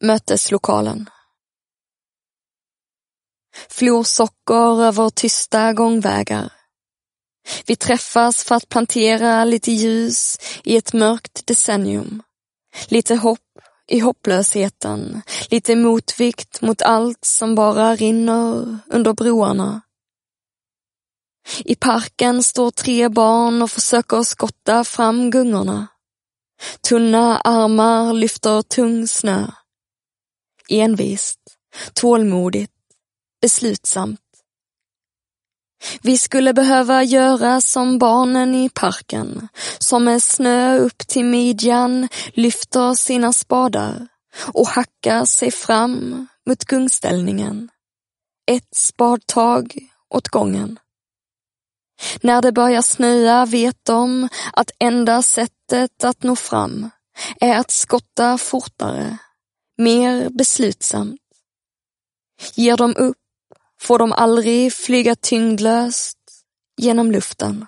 Möteslokalen. Florsocker över tysta gångvägar. Vi träffas för att plantera lite ljus i ett mörkt decennium. Lite hopp i hopplösheten, lite motvikt mot allt som bara rinner under broarna. I parken står tre barn och försöker skotta fram gungorna. Tunna armar lyfter tung snö. Envist, tålmodigt, beslutsamt. Vi skulle behöva göra som barnen i parken, som med snö upp till midjan lyfter sina spadar och hackar sig fram mot gungställningen. Ett spadtag åt gången. När det börjar snöa vet de att enda sättet att nå fram är att skotta fortare, mer beslutsamt. Ger de upp får de aldrig flyga tyngdlöst genom luften.